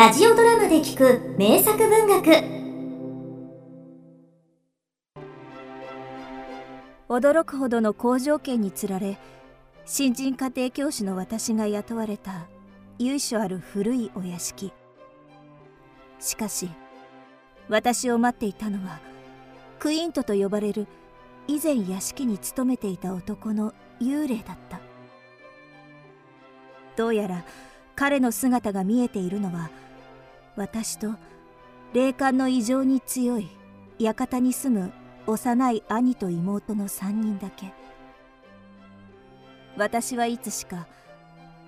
ラジオドラマで聞く名作文学。驚くほどの好条件につられ新人家庭教師の私が雇われた由緒ある古いお屋敷。しかし私を待っていたのはクイントと呼ばれる以前屋敷に勤めていた男の幽霊だった。どうやら彼の姿が見えているのは私と霊感の異常に強い館に住む幼い兄と妹の3人だけ。私はいつしか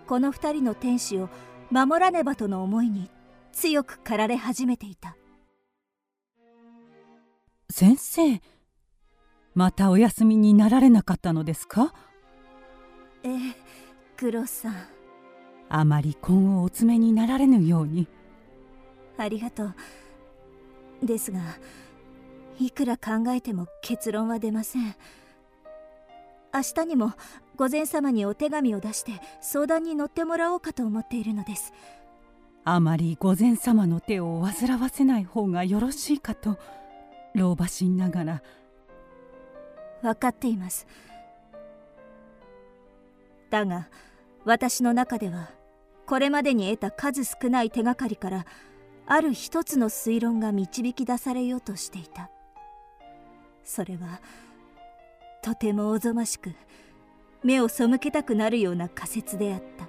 この2人の天使を守らねばとの思いに強く駆られ始めていた。先生またお休みになられなかったのですか？ええクロさん。あまり今後お詰めになられぬようにありがとう。ですがいくら考えても結論は出ません。明日にも御前様にお手紙を出して相談に乗ってもらおうかと思っているのです。あまり御前様の手を煩わせない方がよろしいかと老婆心ながら。分かっています。だが私の中ではこれまでに得た数少ない手がかりからある一つの推論が導き出されようとしていた。それはとてもおぞましく目を背けたくなるような仮説であった。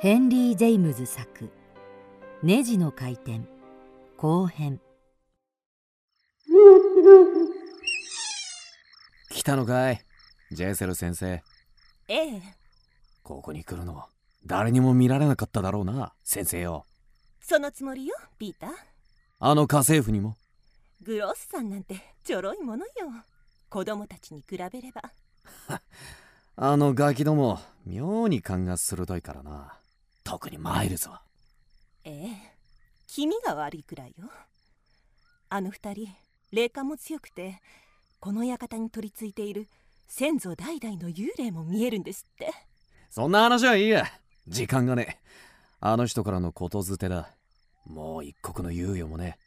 ヘンリー・ジェイムズ作「ネジの回転」後編。来たのかいジェイセル先生。ええ。ここに来るの誰にも見られなかっただろうな先生よそのつもりよピーター。あの家政婦にも。グロスさんなんてちょろいものよ。子供たちに比べれば。あのガキども妙に勘が鋭いからな。特にマイルズは。ええ。君が悪いくらいよ。あの二人霊感も強くてこの館に取り付いている先祖代々の幽霊も見えるんですって。そんな話はいいや。時間がねあの人からのことづてだもう一刻の猶予もね。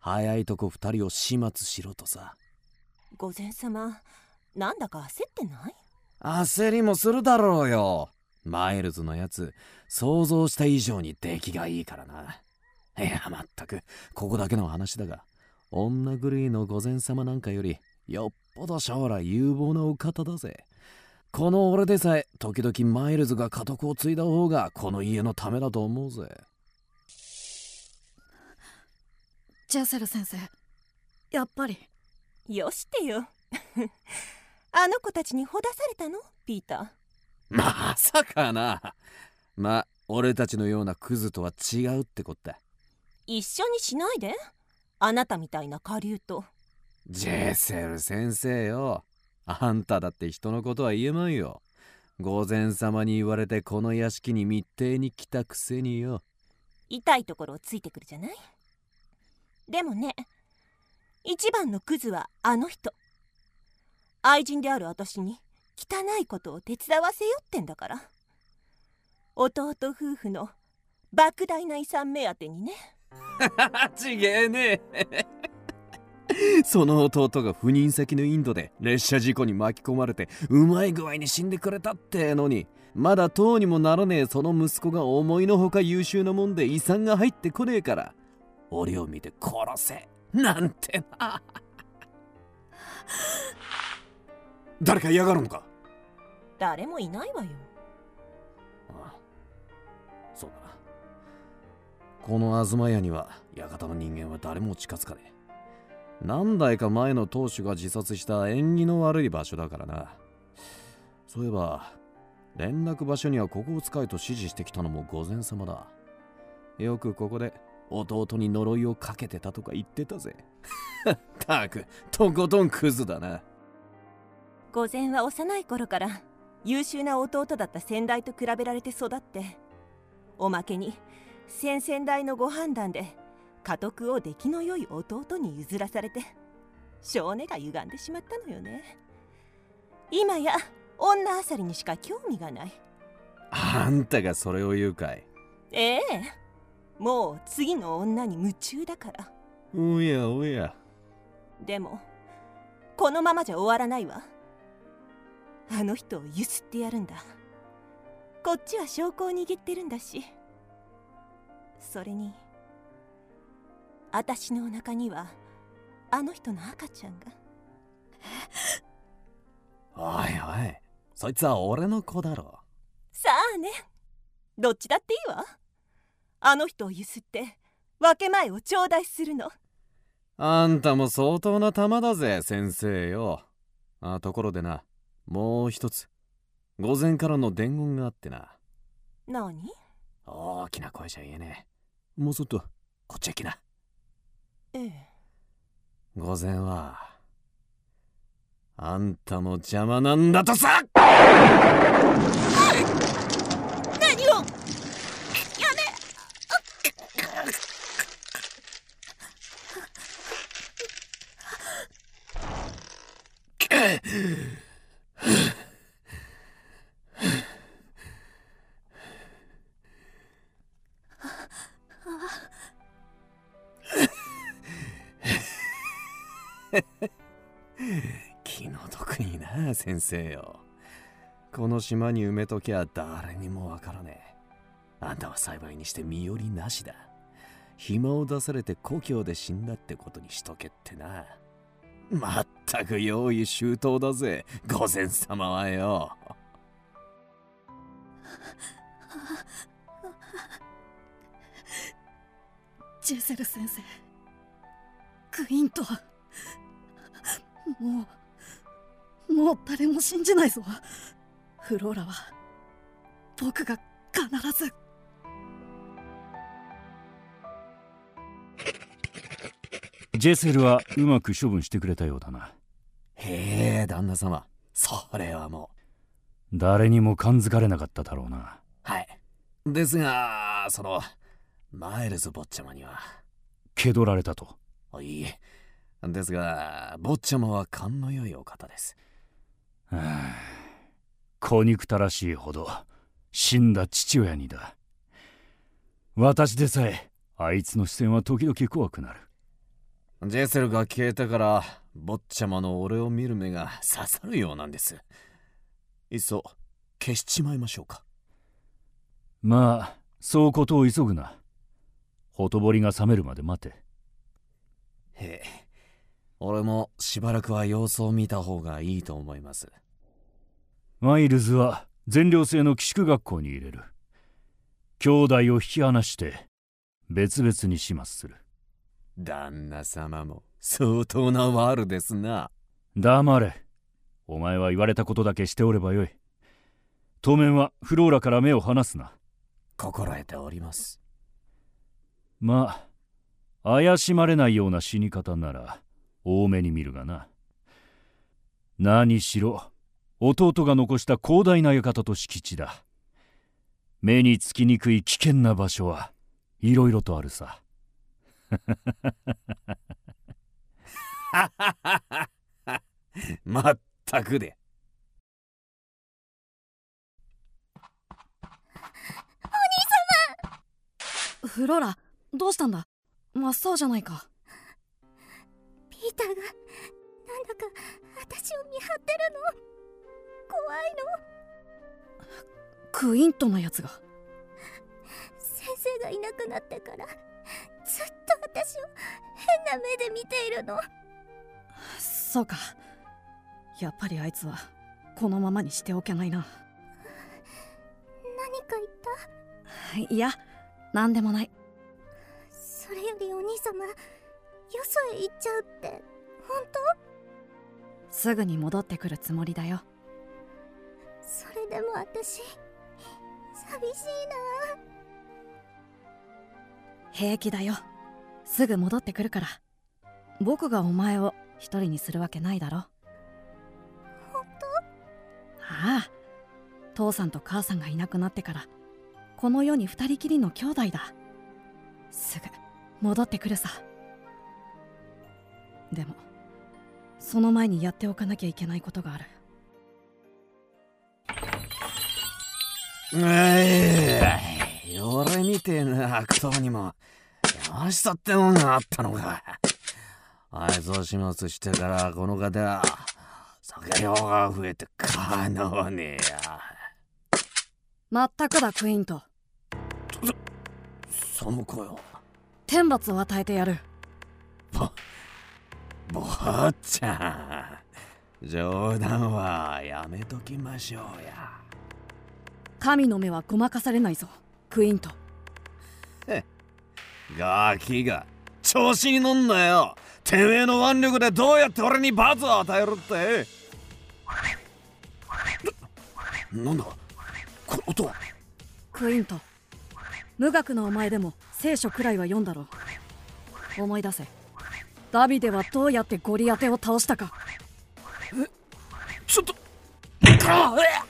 早いとこ二人を始末しろとさ。御前様なんだか焦ってない？焦りもするだろうよ。マイルズのやつ想像した以上に出来がいいからな。いやまったくここだけの話だが女狂いの御前様なんかよりよっぽど将来有望なお方だぜ。この俺でさえ時々マイルズが家督を継いだ方がこの家のためだと思うぜジャセル先生。やっぱり。よしてよ。あの子たちにほだされたの？ピーター。まさかな。ま俺たちのようなクズとは違うってこった。一緒にしないで。あなたみたいな下流と。ジェセル先生よ。あんただって人のことは言えまんよ。御前様に言われてこの屋敷に密偵に来たくせによ。痛いところをついてくるじゃない？でもね一番のクズはあの人。愛人である私に汚いことを手伝わせよってんだから。弟夫婦の莫大な遺産目当てにね。ちげえね。その弟が赴任先のインドで列車事故に巻き込まれてうまい具合に死んでくれたってのにまだとうにもならねえその息子が思いのほか優秀なもんで遺産が入ってこねえから。俺を見て殺せ。なんてな。誰か嫌がるのか？誰もいないわよ。ああそうだな。この東屋には館の人間は誰も近づかねえ。何代か前の当主が自殺した縁起の悪い場所だからな。そういえば連絡場所にはここを使えと指示してきたのも御前様だ。よくここで弟に呪いをかけてたとか言ってたぜ。たくとことんクズだな。御前は幼い頃から優秀な弟だった先代と比べられて育っておまけに先々代のご判断で家督を出来の良い弟に譲らされて性根が歪んでしまったのよね。今や女あさりにしか興味がない。あんたがそれを言うかい。ええもう次の女に夢中だから。おやおや。でもこのままじゃ終わらないわ。あの人をゆすってやるんだ。こっちは証拠を握ってるんだし。それに私のお腹にはあの人の赤ちゃんが。おいおいそいつは俺の子だろ。さあね。どっちだっていいわあの人をゆすって分け前を頂戴するの。あんたも相当な玉だぜ先生よ。あところでなもう一つ。午前からの伝言があってな。何？大きな声じゃ言えねえ。もうちょっとこっちへ来な。ええ。午前はあんたの邪魔なんだとさ何を気の毒にな先生よ。この島に埋めときゃ誰にもわからねえ。あんたは幸いにして身寄りなしだ。暇を出されて故郷で死んだってことにしとけってな。まったく用意周到だぜ。御前様はよ。ジェセル先生クイントもうもう誰も信じないぞ。フローラは僕が必ず。ジェセルはうまく処分してくれたようだなへえ旦那様。それはも誰にも感づかれなかっただろうな。うはい。ですがそのマイルズ坊ちゃまには。気取られたと。あい。いえですが坊ちゃまは勘の良いお方です。はあ。小憎たらしいほど死んだ父親にだ。私でさえあいつの視線は時々怖くなる。ジェセルが消えてから坊ちゃまの俺を見る目が刺さるようなんです。いっそ消しちまいましょうか。まあそうことを急ぐな。ほとぼりが冷めるまで待て。へえ。俺もしばらくは様子を見た方がいいと思います。マイルズは全寮制の寄宿学校に入れる。兄弟を引き離して別々に始末する旦那様も相当なワールですな。黙れ。お前は言われたことだけしておればよい。当面はフローラから目を離すな。心得ております。まあ怪しまれないような死に方なら多めに見るがな。何しろ弟が残した広大な館と敷地だ。目につきにくい危険な場所はいろいろとあるさまったくで。フローラどうしたんだ？真っ青じゃないか。ピーターがなんだか私を見張ってるの？怖いの？クイントのやつが。先生がいなくなってからずっと私を変な目で見ているの。そうか。やっぱりあいつはこのままにしておけないな。何か言った？いや何でもない。それよりお兄様よそへ行っちゃうって本当？すぐに戻ってくるつもりだよ。それでも私寂しいな平気だよ。すぐ戻ってくるから。僕がお前を一人にするわけないだろ。本ああ。父さんと母さんがいなくなってからこの世に二人きりの兄弟だ。すぐ戻ってくるさ。でもその前にやっておかなきゃいけないことがある。ええ俺みてえな悪党にも。やましさってもんがあったのか。あいつを始末してからこの方は酒量が増えてかなわねえや。まったくだクイーンと。その声は天罰を与えてやる。ぼ坊ちゃん。冗談はやめときましょうや。神の目はごまかされないぞクイーンとガキが調子に乗んなよ。てめえの腕力でどうやって俺に罰を与えるって。ななんだ？この音は？クイーンと無学のお前でも聖書くらいは読んだろ。う思い出せ。ダビデはどうやってゴリアテを倒したか。ちょっと。あえ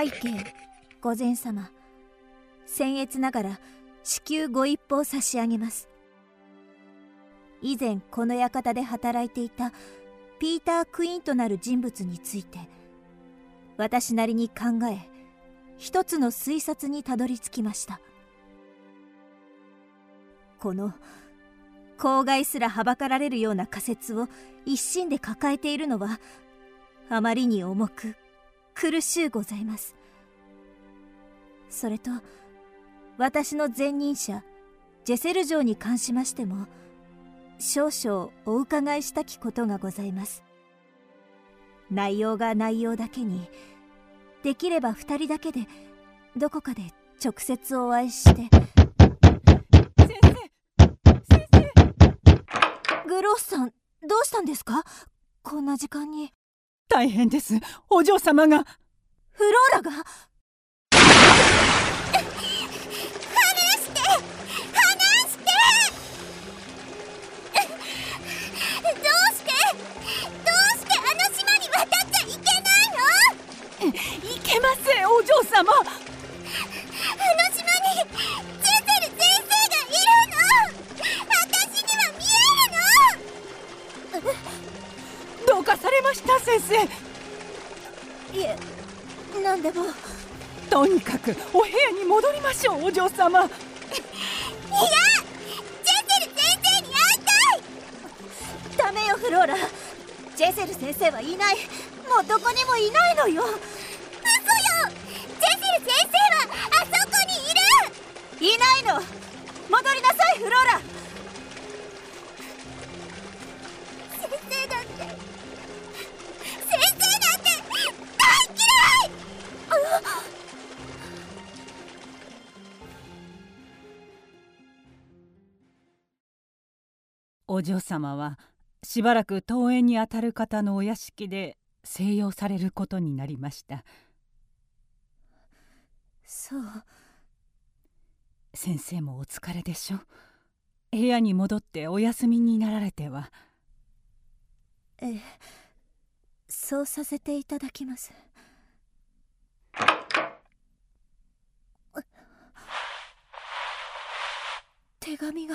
背景御前様。僭越ながら至急ご一報差し上げます。以前この館で働いていたピーター・クイーンとなる人物について私なりに考え一つの推察にたどり着きました。この口外すらはばかられるような仮説を一心で抱えているのはあまりに重く苦しゅうございます。それと私の前任者ジェセル城に関しましても少々お伺いしたきことがございます。内容が内容だけにできれば二人だけでどこかで直接お会いして先生先生。グロースさんどうしたんですか？こんな時間に大変です。お嬢様が。フローラが。どうしてどうしてあの島に渡っちゃいけないの？いけませんお嬢様先生。いえ何でも。とにかくお部屋に戻りましょうお嬢様。いやジェゼル先生に会いたい。ダメよフローラ。ジェゼル先生はいない。もうどこにもいないのよお嬢様はしばらく登園にあたる方のお屋敷で静養されることになりました。そう。先生もお疲れでしょ部屋に戻ってお休みになられては。ええそうさせていただきます。手紙が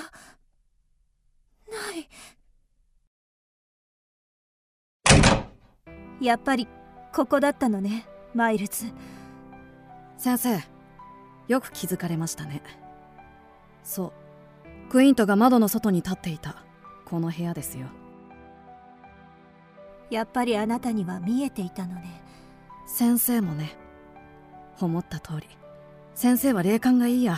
ない。やっぱりここだったのねマイルズ。先生よく気づかれましたね。そう。クイーントが窓の外に立っていた。この部屋ですよ。やっぱりあなたには見えていたのね。先生もね。思った通り。先生は霊感がいいや。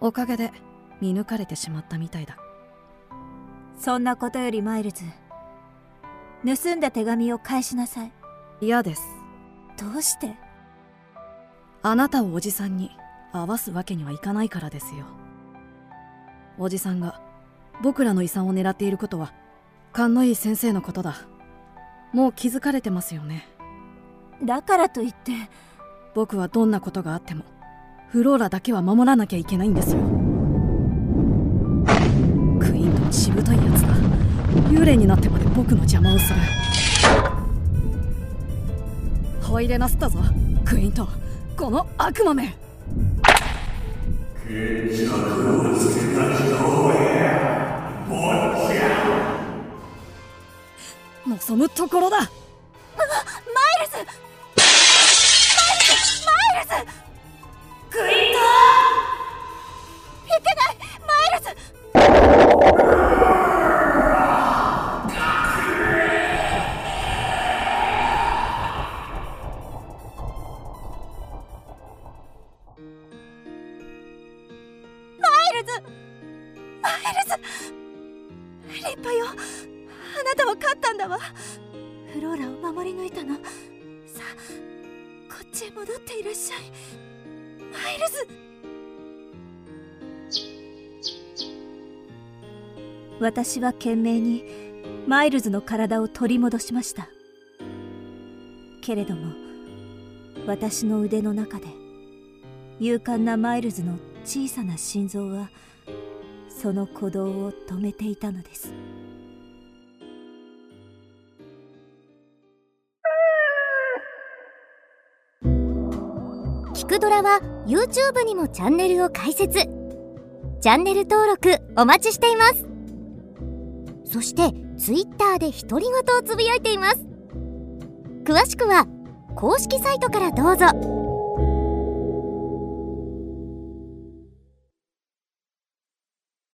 おかげで見抜かれてしまったみたいだそんなことよりマイルズ盗んだ手紙を返しなさい。嫌です。どうして？あなたをおじさんに会わすわけにはいかないからですよ。おじさんが僕らの遺産を狙っていることは勘のいい先生のことだ。もう気づかれてますよね。だからといって。僕はどんなことがあってもフローラだけは守らなきゃいけないんですよしぶといやつだ幽霊になってまで僕の邪魔をする。入れなすったぞクイーンとこの悪魔め。望むところだマイルズ立派よあなたは勝ったんだわ。フローラを守り抜いたの。さあこっちへ戻っていらっしゃい。マイルズ。私は懸命にマイルズの体を取り戻しました。けれども私の腕の中で勇敢なマイルズの小さな心臓はその鼓動を止めていたのです。キクドラは YouTube にもチャンネルを開設。チャンネル登録お待ちしています。そして Twitter で独り言をつぶやいています。詳しくは公式サイトからどうぞ。